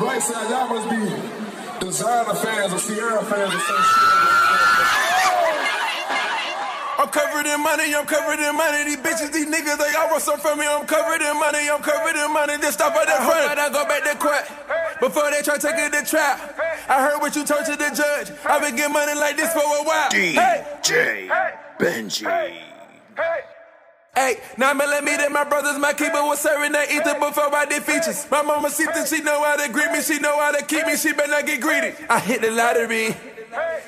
right side, y'all must be designer fans or Sierra fans or some shit. I'm covered in money, I'm covered in money. These bitches, these niggas, they all want some from me. I'm covered in money, I'm covered in money. Just stop at the front. I go back to court before they try to take it to trial. I heard what you told to the judge. I've been getting money like this for a while. DJ Benji. Hey, now me let me that my brothers, my keeper was serving that ether before I did features. My mama see that she know how to greet me, she know how to keep me, she better not get greedy. I hit the lottery.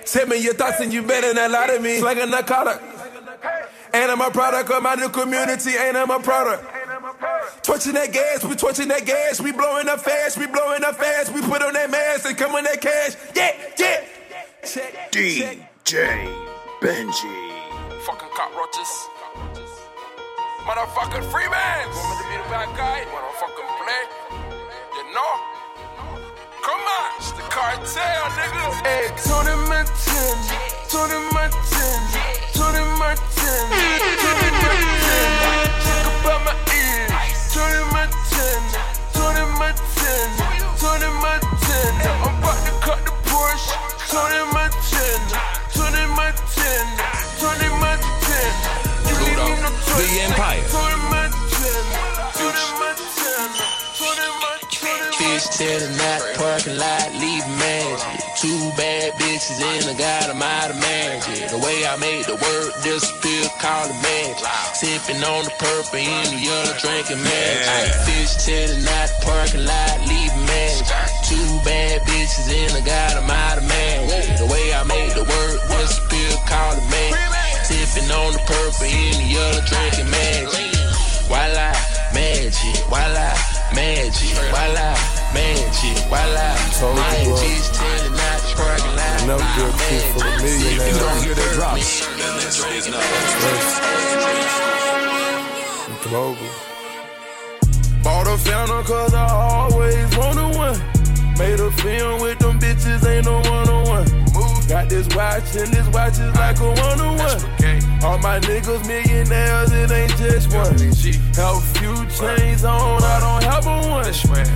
Tell me your thoughts and you better not lie to me. Like a narcotic. And I'm a product of my new community, and I'm a product. Torching that gas, we torching that gas, we blowing up fast, we blowing up fast, we put on that mask and come on that cash. Yeah, yeah. Check, DJ Benji. Fucking cockroaches. Motherfucking Freeman. Want me to be the bad guy? Motherfucking play. You know? Come on, it's the cartel, nigga. Hey, Tony Montana, Tony Montana, bad bitches and I got them out of magic. The way I made the word disappear, call it magic. Sipping on the purple in the yellow, drinking magic. Fish tail the night, parking lot, leave magic. Two bad bitches and I got them out of magic. The way I made the word disappear, call it magic. Sipping on the purple in the yellow, drinking magic. Voila, magic, voila, magic, voila, magic, voila. Told you, bro. Magic's telling not the parking lot. A key for a millionaire. You don't hear the drops. Global. Bought a fountain cause I always wanted one. Made a film with them bitches, ain't no one on one. Got this watch and this watch is like a one on one. All my niggas millionaires, it ain't just one. Have a few chains on, I don't have a one.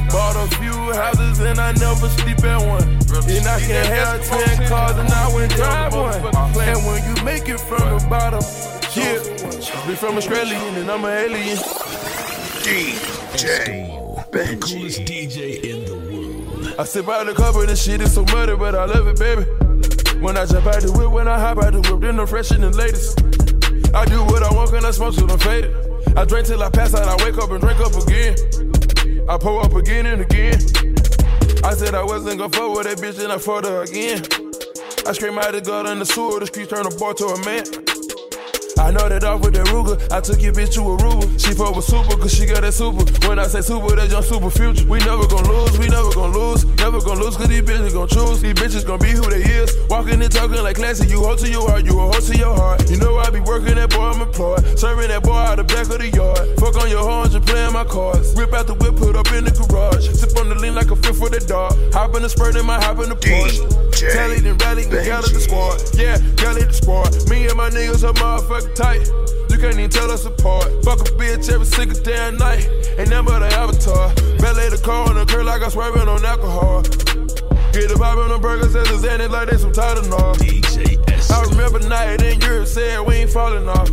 Bought a few houses and I never sleep at one. And I can have ten cars and I went drive one. And when you make it from the bottom, yeah. Be from Australia and I'm an alien. DJ Benji. The Coolest DJ in the world. I sit by the cover, and this shit is so muddy, but I love it, baby. When I jump out the whip, when I hop out the whip, then I'm fresh and the latest. I do what I want, and I smoke till I'm faded. I drink till I pass out, I wake up and drink up again. I pull up again and again. I said I wasn't gonna fuck with that bitch, and I fucked her again. I scream out the gut in the sewer, the streets turn a boy to a man. I know that off with that Ruger. I took your bitch to Aruba. She fuck with super, cause she got that super. When I say super, that's your super future. We never gon' lose, we never gon' lose. Never gon' lose, cause these bitches gon' choose. These bitches gon' be who they is. Walking and talking like classy. You hold to your heart, you a hold to your heart. You know I be working that boy, I'm employed. Serving that boy out the back of the yard. Fuck on your horns and playing my cards. Rip out the whip, put up in the garage. Sip on the lean like a fifth for the dog. Hop in the spurt, and my hop in the Porsche. DJ Tally then rally, and gather the squad. Yeah, gather the squad. Me and my niggas are motherfucking tight. You can't even tell us apart. Fuck a bitch every single damn night. Ain't nothing but an avatar. Valet the car on the curb like I'm swerving on alcohol. Get the vibe on the burgers as a Xanax like they some Tylenol. DJ S. I remember night in Europe said we ain't falling off.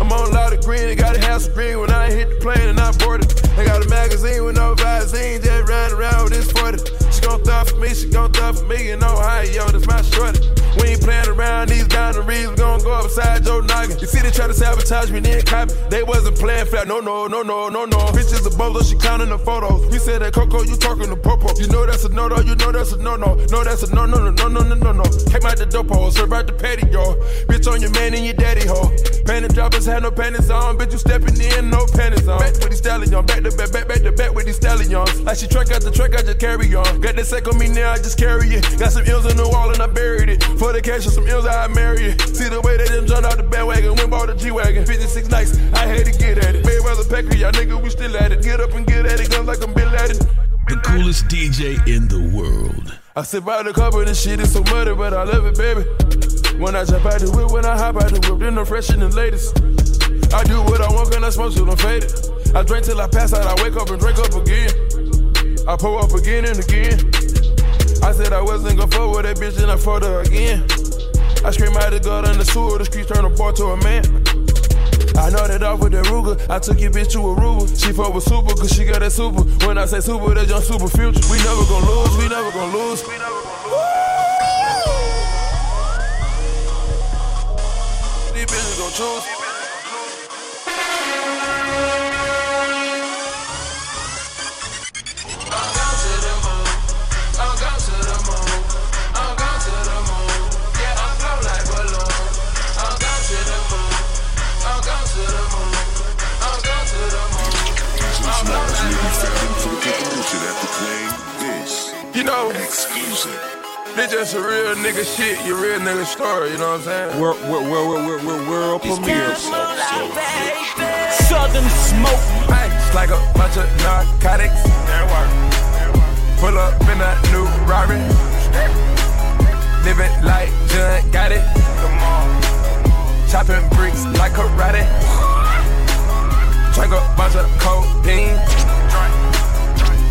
I'm on a lot of green, they gotta have some green when I hit the plane and I boarded. They got a magazine with no Visine, just riding around with this 40. Gon' thug for me, she gon' thug for me, and Ohio, that's my shorty. We ain't playing around these boundaries, we gon' go upside your noggin. You see they try to sabotage me, then copy. They wasn't playing flat, no, no, no, no, no, no. Bitches a bozo, she counting the photos. We said that Coco, you talking to Popo. You know that's a no, no, you know that's a no, no. No, that's a no, no, no, no, no, no, no, no. Came out the dope hole, serve out the patio. Bitch on your man and your daddy hoe. Panty droppers had no panties on, bitch you stepping in, no panties on. Back with these stallions, back to back, back, back to back with these stallions. Like she track out the track, I just carry on. Got that sack on me now, I just carry it. Got some ills in the wall and I buried it. For the cash and some ills, I marry it. See the way they done jumped out the bandwagon, went bought a G-Wagon. 56 nights, I had to get at it. Mayweather Pecker, y'all nigga, we still at it. Get up and get at it, guns like I'm Bill at it. The coolest DJ in the world. I sit by the cover, this shit is so muddy, but I love it, baby. When I jump out the whip, when I hop out the whip, then I'm fresh and the latest. I do what I want, and I smoke till I'm faded. I drink till I pass out, I wake up and drink up again. I pull up again and again. I said I wasn't gonna fuck with that bitch, and I fucked her again. I scream out the gut in the sewer, the streets turn a boy to a man. I that off with that Ruger. I took your bitch to Aruba. She fuck with super, cause she got that super. When I say super, that's your super future. We never gon' lose, we never gon' lose. We never gon' lose. These bitches gon' choose. You know, Exclusive. this just a real nigga shit, your real nigga story, you know what I'm saying? World, world, world, world, world, world premiere. Southern smoke. Hey, it's like a bunch of narcotics. Pull up in a new Rari. Living like John got it. Chopping bricks like karate. Drink a bunch of codeine.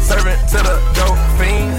Serving to the dope fiends.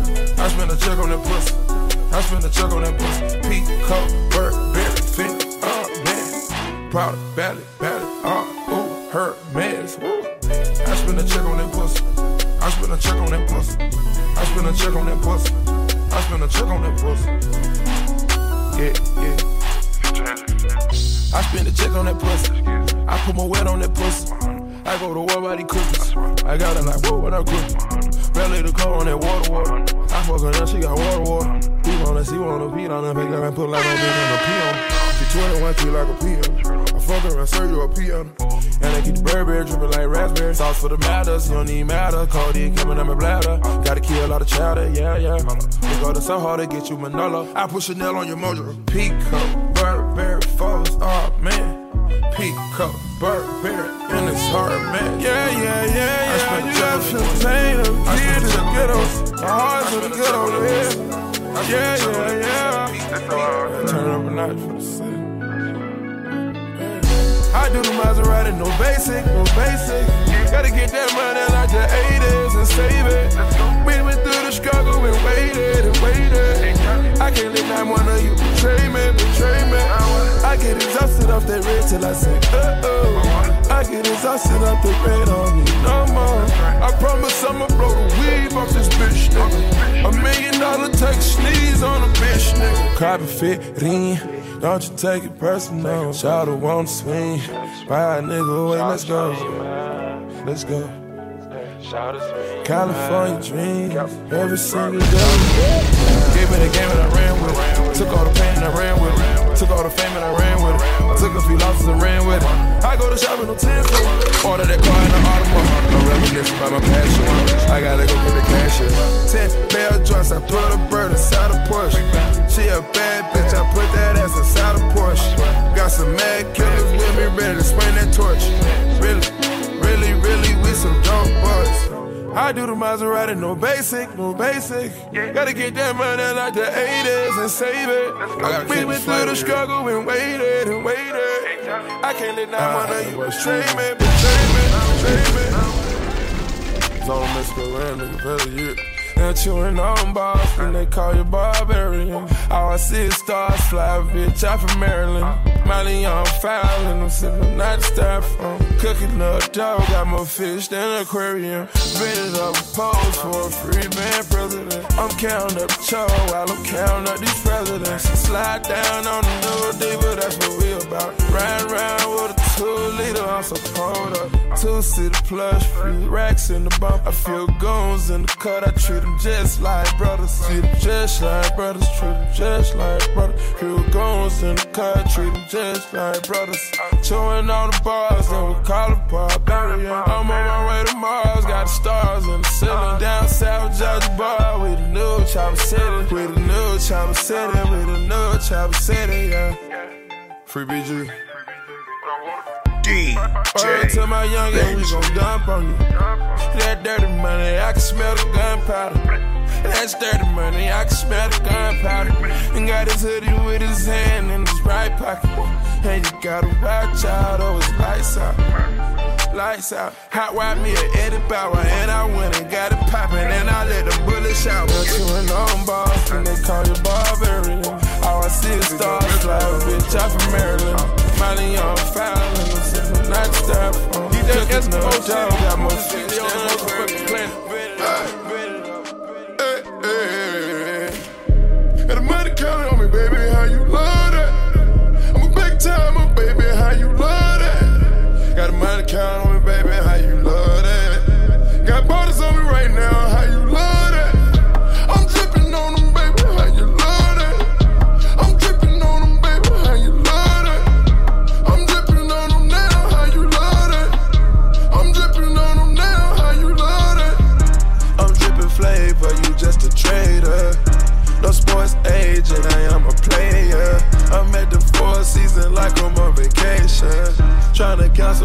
Spend a check on that pussy. I spend a check on that pussy. Pico, Burberry, fit, oh man. Proud of Bally, Bally, oh, ooh, her mess. Woo. I spend a check on that pussy. I spend a check on that pussy. I spend a check on that pussy. I spend a check on that pussy. Yeah, yeah. I spend a check on that pussy. I put my wet on that pussy. I go to war by these cookies. I got it like, whoa, what I cook? Belly the car on that water, water. I fuck her, now she got water, water. He wanna see, wanna beat on her, pick her and put like a bitch on the piano. She 21, she like a piano. I fuck her and serve you a piano. And I keep the Burberry dripping like raspberry. Sauce for the matters, you don't need matter. Codeine coming in my bladder. Gotta kill a lot of chowder, yeah, yeah. We go to so hard to get you Manolo. I put Chanel on your mojo. Pico, Burberry, falls, oh man. Pico, Burberry, and it's hard, man. Yeah, yeah, yeah, yeah. You got champagne up here to the ghettos. My heart's in the ghetto, yeah. Yeah, yeah, yeah. Turn up a notch for the city. I do the Maserati, no basic, no basic. Gotta get that money like the 80s and save it. We went through the struggle and waited and waited. I can't let not one of you betray me, betray me. I get exhausted off that red till I say, uh oh. I get exhausted off the red on me, no more. I promise I'ma blow the weave off this bitch, nigga. A million dollar take sneeze on a bitch, nigga. Copy fit, ring. Don't you take it personal. Shout out, won't swing. Ride, nigga, wait, let's go. Let's go. California dreams, every single day. Gave me the game and I ran with it. Took all the pain and I ran with it. Took all the fame and I ran with it. I took a few losses and ran with it. I go to shop with no Tinsel. Order that car in the automobile. I'm reminiscing by my passion. I gotta go get the cash. Ten bell joints, I put a bird inside a Porsche. She a bad bitch, I put that ass inside a Porsche. Got some mad killers with me, ready to swing that torch. Really, really, really, we some dope. I do the Maserati, no basic, no basic. Yeah. Gotta get that money like the 80s and save it. We went through the struggle and waited and waited. I can't let that money ah, betray me, betray me, betray me. Zone Mr. Ram, nigga, better you. And chewing on bars, and they call you barbarian. All I see is stars fly, bitch, I'm from Maryland. Molly on file, and I'm sipping not styrofoam. Cooking up dough, got more fish than an aquarium. Ready up a pose for a free man president. I'm counting up the cho while I'm counting up these presidents. Slide down on the new diva, that's what we about. Ride around with a two liter, I'm so. Two seater plush, free racks in the bump. I feel goons in the cut, I treat them just like brothers. Treat them just like brothers, treat them just like brothers. Feel goons in the cut, treat them just like brothers. Chewing on the bars, then we call it barbarian. I'm on my way to Mars, got the stars in the ceiling. Down south, Georgia bar, with the new chopper city. With the new chopper city, with the new chopper city, yeah. Free BG. Word to my youngin', we gon' dump on you. That dirty money, I can smell the gunpowder. That's dirty money, I can smell the gunpowder. And got his hoodie with his hand in his right pocket. And you gotta watch out, oh, it's lights out. Lights out. Hot wipe me a Eddie Bauer, and I went and got it poppin', and I let the bullet shout. But you and on boss, and they call you barbarian. All I see is stars like a bitch, I'm from Maryland. Molly on fire, and oh I'm sipping not styrofoam. DJ Joe got more shit than a motherfucking planet.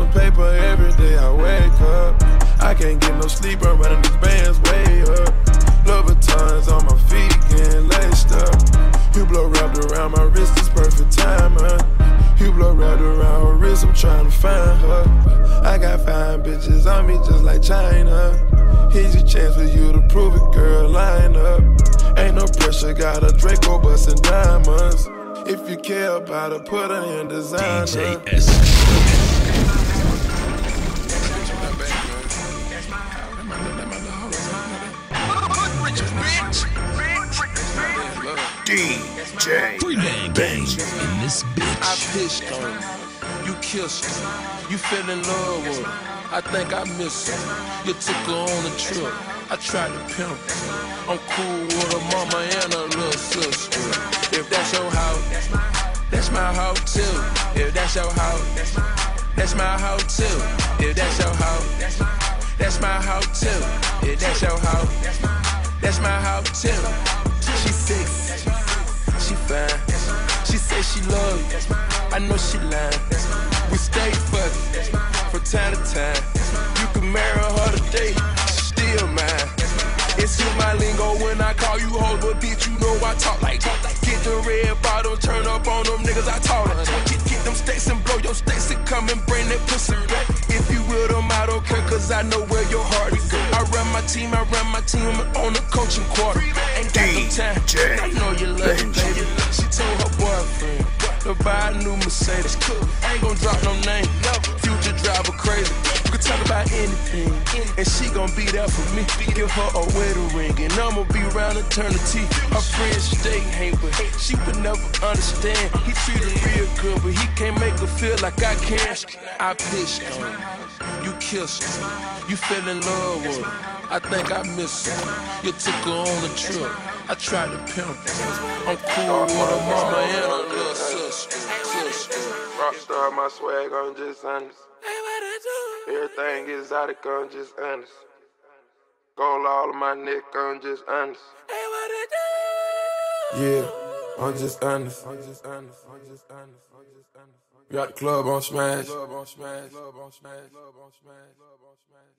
Count paper every day I wake up. I can't get no sleep, I'm running these bands way up. Louboutins on my feet, getting laced up. Hublot wrapped around my wrist, it's perfect timing. Hublot wrapped around her wrist, I'm trying to find her. I got fine bitches on me just like China. Here's your chance for you to prove it, girl, line up. Ain't no pressure, got a Draco busting diamonds. If you care about her, put her in designer. DJ DJ Free bang bang in this I bitch. pissed on you. You kissed her. You fell in love with her. I think I miss her. You took her on a trip. I tried to pimp her. I'm cool with her mama and her little sister. If that's your house, that's my house too. If that's your house, that's my house too. If that's your house, that's my house too. If that's your house, that's my house too. She love you. I know she lying. We stay fucking from time to time. You can marry her today, she still mine. Excuse my lingo when I call you hoes, but bitch, you know I talk like that. Get the red bottom, turn up on them niggas I taught her. Get, get them stacks and blow your stacks and come and bring that pussy back. If you will them, I don't care, cause I know where your heart is. I run my team, I run my team on the coaching quarter. Ain't got no time, I know you love buy a new Mercedes. Ain't gon' drop no name. Future driver crazy. We can talk about anything, and she gon' be there for me. Give her a wedding ring, and I'ma be around eternity. Her friends stay hate, but she would never understand. He treat her real good, but he can't make her feel like I can. I pitched on her. You kissed her. You fell in love with her. I think I miss her. You took her on a trip. I tried to pimp. I'm cool with her mama and her little. Rockstar, my swag, I'm just honest. Everything exotic, I'm just honest. Gold all on my neck, I'm just honest. Yeah, I'm just honest. I'm just honest. I'm just honest. I'm just honest. We got the club on smash. Club on smash. Club on smash. Club on smash. Club on smash.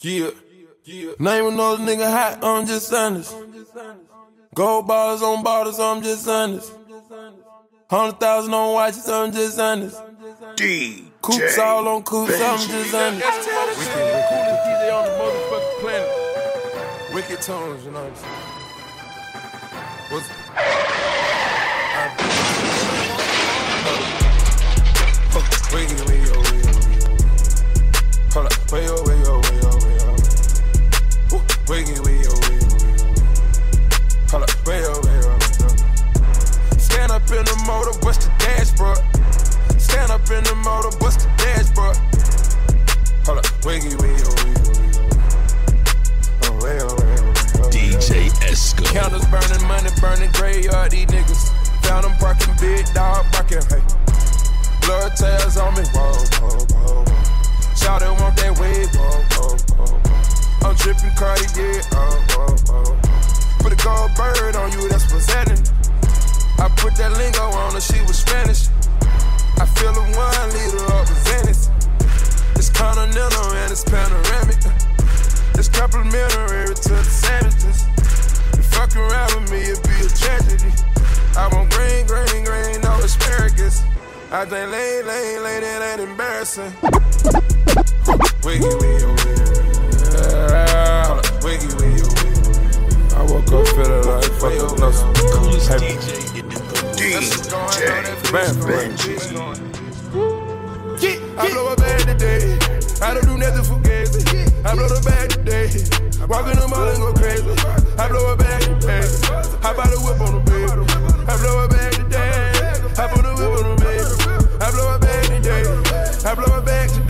Yeah. Name another nigga hot, I'm just honest. Gold bottles on bottles, I'm just honest. Hundred thousand on watches, I'm just honest. DJ Coops all on coops, I'm just honest. Wicked, coolest DJ on the motherfucking planet. Wicked tones, you know what I'm saying? What's I- Wicked, wicked, wicked, wicked. Hold up, way yo, motor, bust the put that lingo on her, she was Spanish. I feel a one liter of the Venice. It's continental and it's panoramic. It's complimentary to the savages. You fuck around with me, it'd be a tragedy. I want green, green, green, no asparagus. I think lane, lane, lane, it ain't embarrassing. Wiggy, wiggy, wiggy. Wiggy, wiggy, wiggy. I woke up feeling like fucking nothing. Coolest Hey. DJ in the DJ Benji. I blow a bag today. I don't do nothing for gazy. I blow the bag today. Walk in the mall and go crazy. I blow a bag today. Hop out the whip on the baby. I blow a bag today. Hop on the whip on the baby. I blow a bag today. I blow a bag today.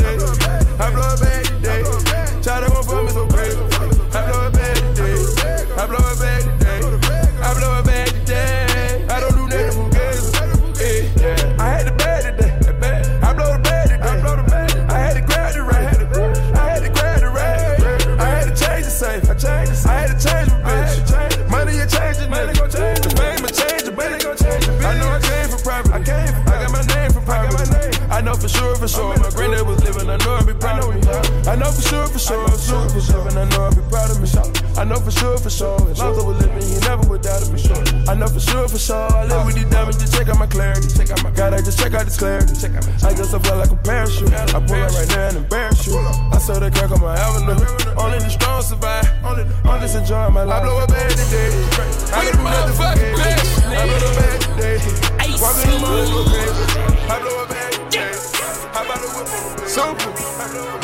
Sure, for sure. For sure, for sure. And I know I'd be proud of me. I know for sure, for sure. As long as I was living, he never would doubt me. Sure. I know for sure, for sure. I live with these diamonds. Just check out my clarity. Check out my God, I just check out this clarity. Check out I just fly like a parachute. I pull up right now and embarrass you. I saw that crack on my avenue. Only the strong survive. Only the, I'm just enjoying my life. I blow a bag today. I do nothing for cash. I blow a bag today. Walk in the mall and. I blow a bag today. How about the whip on the Super.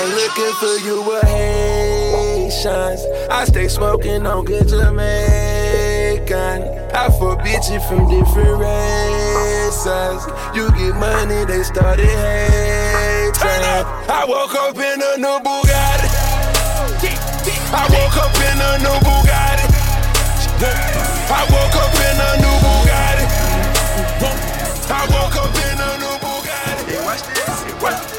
Looking for you with Haitians. I stay smoking on good Jamaican. I for bitches from different races. You get money, they started hating. I woke up in a new Bugatti. I woke up in a new Bugatti. I woke up in a new Bugatti. I woke up in a new Bugatti. I woke up in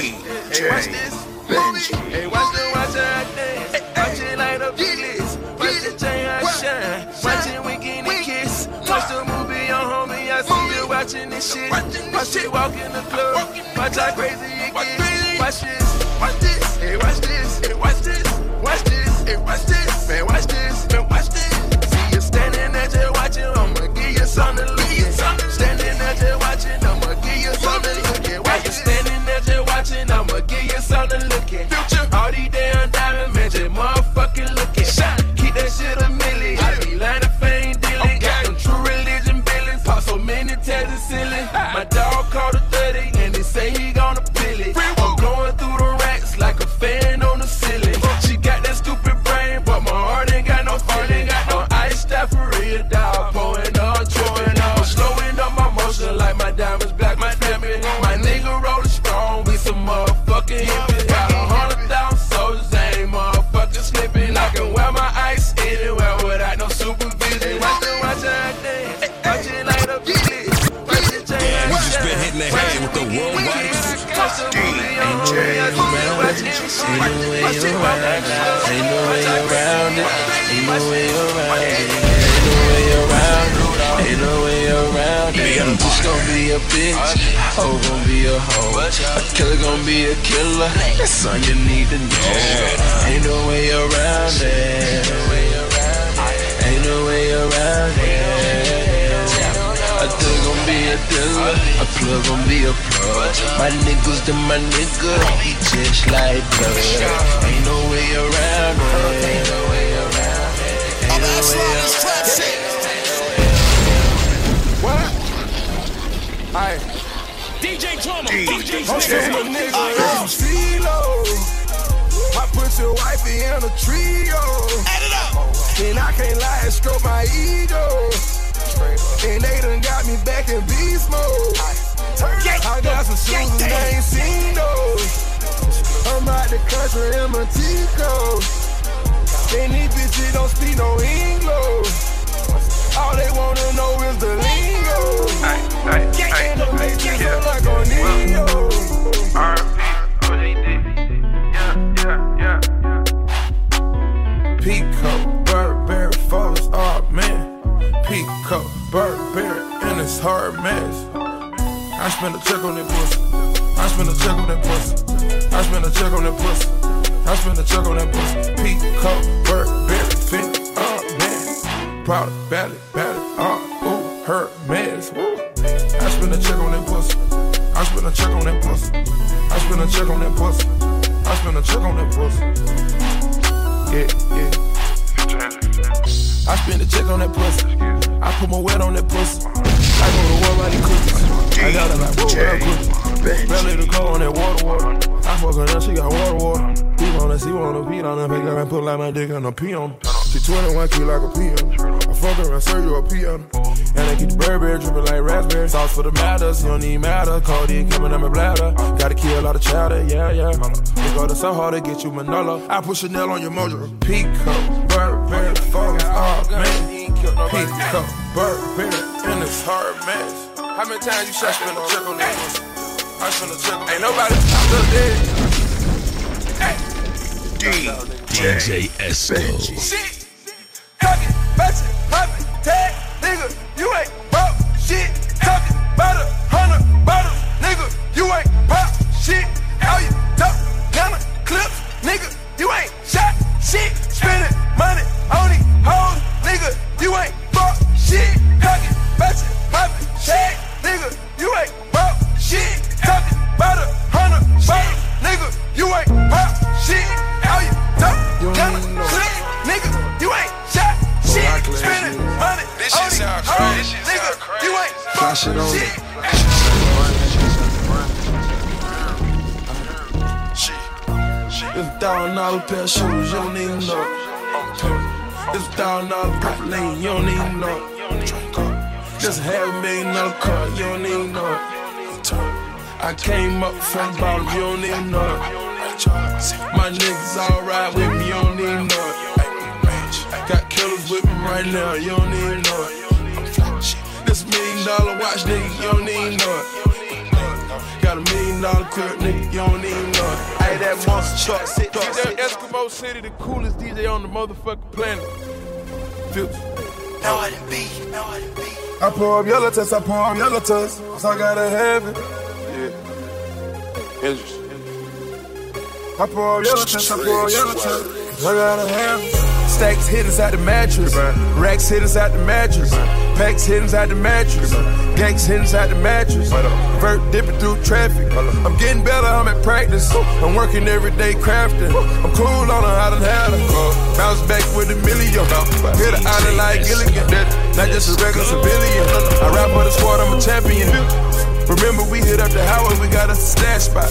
new Bugatti. DJ Benji. Hey, watch the watch I dance. Watch it light up the list. Watch the chain I shine. Watch it winking and kiss. Watch the movie on homie. I see you watching this shit. Watch it walk in the club. Watch how crazy it gets. Watch this. Watch this. Hey, watch Ain't no way around it. Ain't no way around it. Ain't no way around it. Ain't no way around it. The It's gonna be be a bitch, hoe gon' be a hoe. A killer gon' be a killer. That's all you need to know. Ain't no way around it Ain't no way around it. Ain't no way around it. A thug gon' be a thug, a plug gon' be a plug. My niggas to my nigga, he just like blood. Ain't no way around it. Ain't no way around it. Ain't no way around it. What? Aye. DJ Drama. DJ. I'm a nigga from CeeLo. I put your wifey in a trio. And I can't lie and stroke my ego. And they done got me back in beast mode. I got some shoes they ain't seen those. I'm out the country in Montego. And these bitches don't speak no English. Check on that pussy. I spend a check on that pussy. I spend a check on that pussy. I spend a check on that pussy. Fuck her, she got water, water. He wanna see, wanna pee on her. Pick up and put like my dick on a pee on. She 21 key like a her. I fuck her and serve you a her. And I keep the Burberry dripping like raspberry. Sauce for the matters, you don't need matter. Codeine coming out my bladder. Gotta kill a lot of chowder, yeah, yeah. They go to so hard to get you Manolo. I put Chanel on your mojo. Pico, Burberry, phones, oh man. Pico, Burberry, and it's hard mess. How many times you shot spin a check on pussy? I spin a check on Ain't nobody look dead. DJ Esco. Shit, talking, batching, popping, tag, nigga, you ain't pop shit. Talking nigga, you ain't pop shit. All you talk, clips, nigga, you ain't shot shit. Money hoes, nigga, you ain't pop shit. Talking, batching, popping, tag, nigga, you ain't pop shit. Talking nigga, you ain't pop shit. This shit sound crazy. Nigga, you ain't shit on. It's a thousand dollar pair of shoes, you don't even know. it. It's a thousand dollar Praline, you don't even know. it. Just half million dollar car, you don't even know. I came up from bottom, you don't even know. My niggas all ride with me, you don't it. Got with me right now, you don't even know. it. This million dollar watch, nigga, you don't even know. it. Got a million dollar crib, nigga, you don't even know it. Hey, that monster truck, sit truck, That Eskimo City, the coolest DJ on the motherfucking planet. Future. I pour up yellow test, I pour up yellow test, so I gotta have it. Yeah. Hendrix. I pour up yellow test, I pour up yellow test, I gotta have it. Stacks hit inside the mattress. Racks hit inside the mattress. Packs hit inside the mattress. Gangs hit inside the mattress. Vert dipping through traffic. I'm getting better, I'm at practice. I'm working every day crafting. I'm cool on her, I done had her. Bounce back with a million. Hit the island like Gilligan. Not just a regular civilian. I rap for the squad, I'm a champion. Remember, we hit up the highway, we got a stash spot.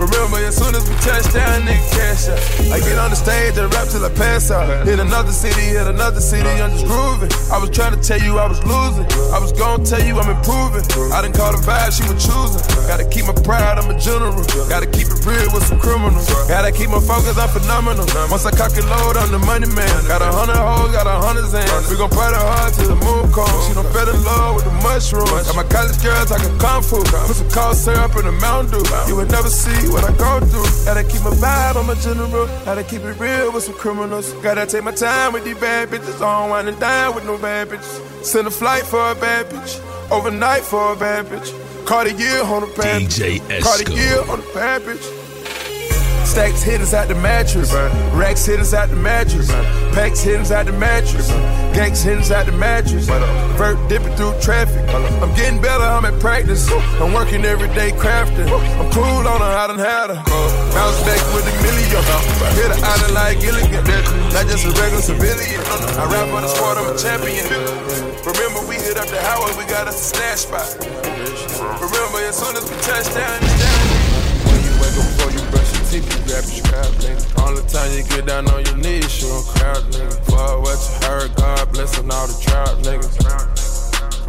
Remember, as soon as we touch down, nigga, cash out. I get on the stage and rap till I pass out. Hit another city, hit another city, I'm just grooving. I was trying to tell you I was losing. I was gonna tell you I'm improving. I didn't call the vibe, she was choosing. Gotta keep my pride, I'm a general. Gotta keep it real with some criminals. Gotta keep my focus, I'm phenomenal. Once I cock it load, I'm the money man. Got a hundred hoes, got a hundred zans. We gon' party hard till the moon comes. She don't fell in love with the mushrooms. Got my college girl talking kung fu. Put some cold syrup in the Mountain Dew. You would never see what I go through. Gotta keep my vibe, I'm a general. Gotta keep it real with some criminals. Gotta take my time with these bad bitches. I don't wanna die with no bad bitches. Send a flight for a bad bitch. Overnight for a bad bitch. Cartier on the bad DJ bitch. Cartier on the bad bitch. Stacks hit us out the mattress. Racks hit us out the mattress. Packs hit us out the mattress. Gangs hit us out the mattress. Vert dipping through traffic. I'm getting better, I'm at practice. I'm working every day crafting. I'm cool on her, I done had her. Bounce back with a million. Hit her island like Gilligan. Not just a regular civilian. I rap on the sport, I'm a champion. Remember, we hit up the highway, we got us a snatch spot. Remember, as soon as we touch down, it's down. You you grab your scrap, nigga. All the time you get down on your knees, show a crowd, nigga. Fuck what you heard, God blessing all the trout, niggas.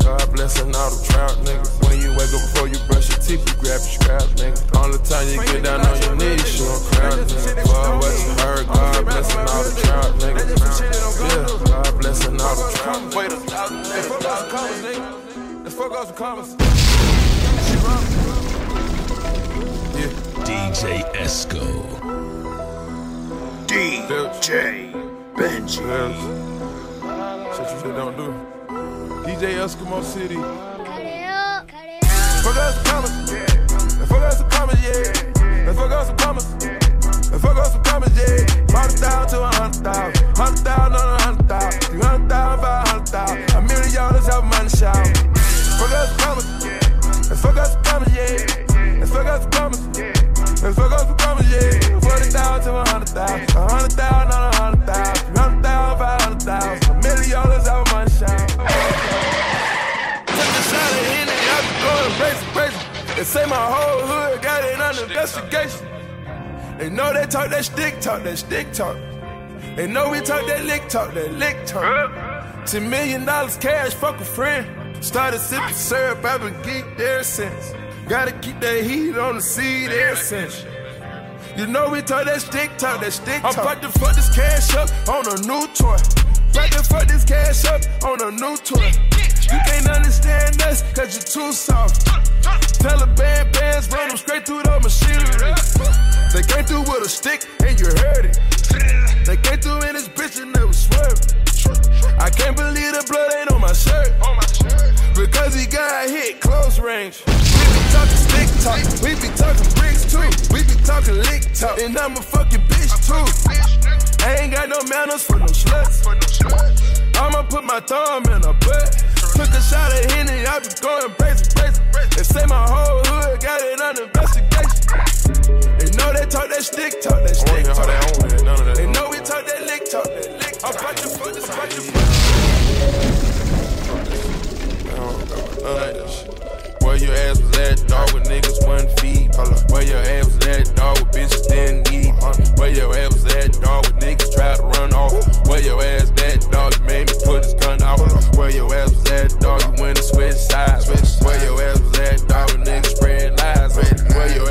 God blessing all the trout, niggas. When you wake up before you brush your teeth, you grab your scrap, nigga. All the time you get down on your knees, show a crowd, nigga. Fuck what you heard, God blessing all the trout, nigga. Yeah, God blessing all the trout. Wait a Let's fuck out some commas, nigga. Fuck out some commas. DJ Esco. DJ Benji. Shit you shit don't do. DJ Eskimo City. Fuck out some commas. Let's fuck out some commas, yeah. Let's fuck out some commas. Let's fuck out some commas, yeah. Hundred thousand to a hundred thousand. Hundred thousand thousand a hundred thousand. On a hundred thousand. Three hundred thousand, five hundred thousand. A million dollars out money shout. Took a shot at Henny, I be going crazy, crazy. They say my whole hood got it under investigation. They know they talk that stick talk, that stick talk. They know we talk that lick talk, that lick talk. Ten million dollars cash, fuck a friend. Started sipping syrup, I've been geeked ever since. Gotta keep that heat on the seed ever since. You know we talk that stick talk, that stick talk. I'm about to fuck this cash up on a new toy. About to fuck this cash up on a new toy. You can't understand us, cause you're too soft. Taliban bands run them straight through the machinery. They came through with a stick and you heard it. They came through in this bitch and they was swerving. I can't believe the blood He got hit close range. We be talking stick talk, we be talking bricks too. We be talking lick talk, and I'm a fucking bitch too. I ain't got no manners for no sluts. I'ma put my thumb in her butt. Took a shot at Henny, I be going crazy, crazy. They say my whole hood got it under investigation. They know they talk that stick talk, that stick talk. They know we talk that lick talk, that lick talk. I'm about to fuck this, about to fuck Where your ass was at, dog, with niggas one feet. Where your ass was at, dog, with bitches didn't eat. Where your ass was at, dog, with niggas try to run off. Where your ass at, dog, you made me put his gun out. Where your ass was at, dog, you went to switch sides. Where your ass was at, dog, with niggas spread lies. Where your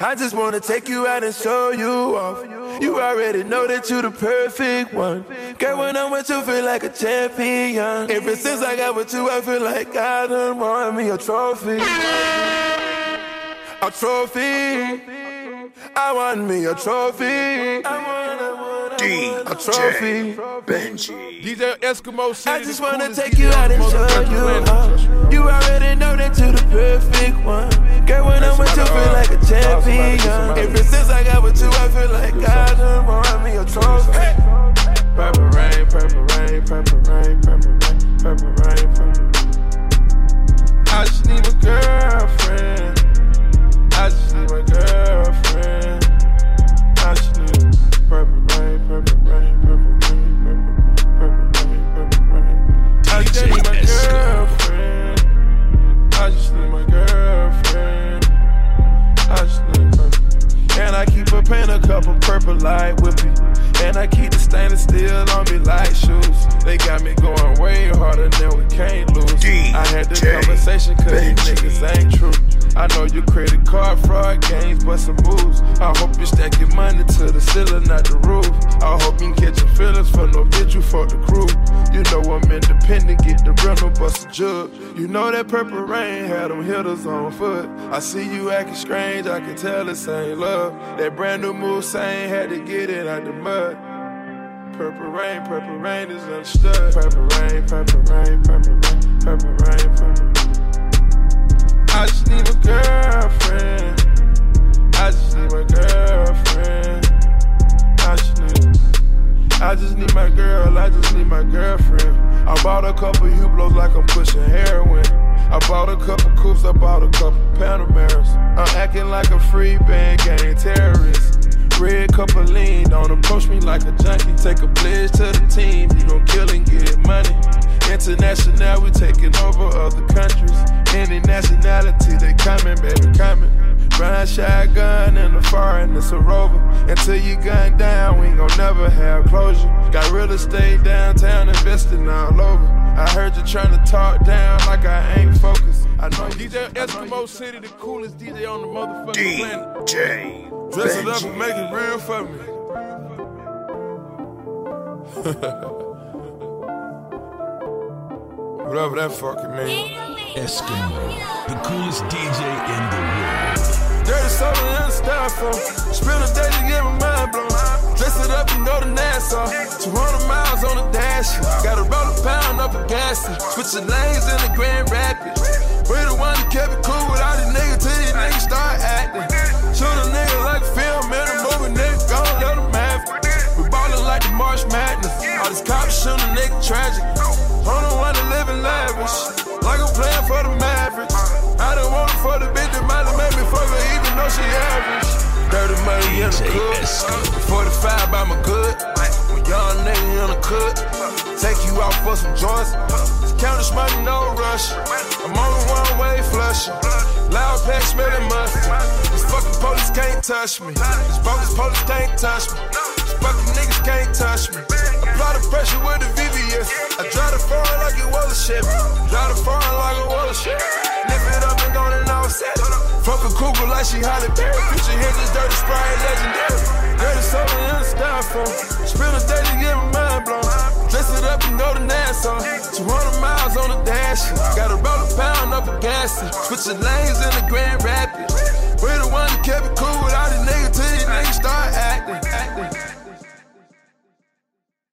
I just wanna take you out and show you off. You already know that you the perfect one. Girl, when I'm with you, feel like a champion. Ever since I got with you, I feel like I done won me a trophy. A trophy. I want me a trophy. I want, a trophy. Benji. DJ Eskimo City. I just wanna take you out and show you planet. out. You already know that you the perfect one. Girl, when I'm with you, feel like a champion. Ever since I got with you, I feel like I done brought me a trophy. Purple rain, purple rain, purple rain, purple rain, purple rain, purple rain. I just need a girlfriend. I just need my girlfriend. Purple light with. And I keep the stainless steel on me like shoes. They got me going way harder than we can't lose. I had this conversation cause these niggas ain't true. I know you credit card fraud games, but some moves. I hope you stack your money to the ceiling, not the roof. I hope you can catch your feelings for no bitch, you fuck the crew. You know I'm independent, get the rental, bust a jug. You know that purple rain had them hitters on foot. I see you acting strange, I can tell this ain't love. That brand new move saying had to get it out the mud. Purple rain, purple rain is understood. Purple rain, purple rain, purple rain, purple rain, purple rain. I just need a girlfriend. I just need my girlfriend. I just. I just need my girl. I just need my girlfriend. I bought a couple Hublots like I'm pushing heroin. I bought a couple coupes. I bought a couple Panameras. I'm acting like a Freeband gang terrorist. Red cup lean, don't approach me like a junkie. Take a pledge to the team, you gon' kill and get money. International, we taking over other countries. Any nationality, they coming, baby, coming. Brown shotgun in the foreign, it's a rover. Until you gun down, we ain't gon' never have closure. Got real estate downtown, investing all over. I heard you trying to talk down like I ain't focused. I know you DJ Eskimo City, the coolest DJ on the motherfucking planet. DJ Dress it up and Benji. make it real for me. Whatever that fucking mean. Eskimo, the coolest DJ in the world. Dirty soda the styrofoam. Spill a day to get my mind blown. Dress it up and go to Nassau. 200 miles on the dash. Gotta roll a pound up a gas. Switching lanes in the Grand Rapids. We the one that kept it cool with all these niggas till these niggas start acting. Shoot a nigga Dirty in the DJ 45 by my good. When young nigga in the cook. Take you out for some joints. Counter money, no rush. I'm on the one way flushing. Loud pack smelling mustard. These fucking police can't touch me. These bogus police can't touch me. These fucking niggas can't touch me. Apply the pressure with the VVS. I drive the foreign like it was a ship. Drive the foreign like it was a ship. Lift it up and go and offset it. Fuck a cougar like she Halle Berry. Picture him, this Dirty Sprite. legendary. Dirty soda in the styrofoam. Spill a day to get my mind blown. Dress it up and go to Nassau. 200 miles on the dash. Got a roll a pound up a gas. Switching lanes in the Grand Rapids. We the one that kept it cool with all these niggas till these niggas start acting. acting.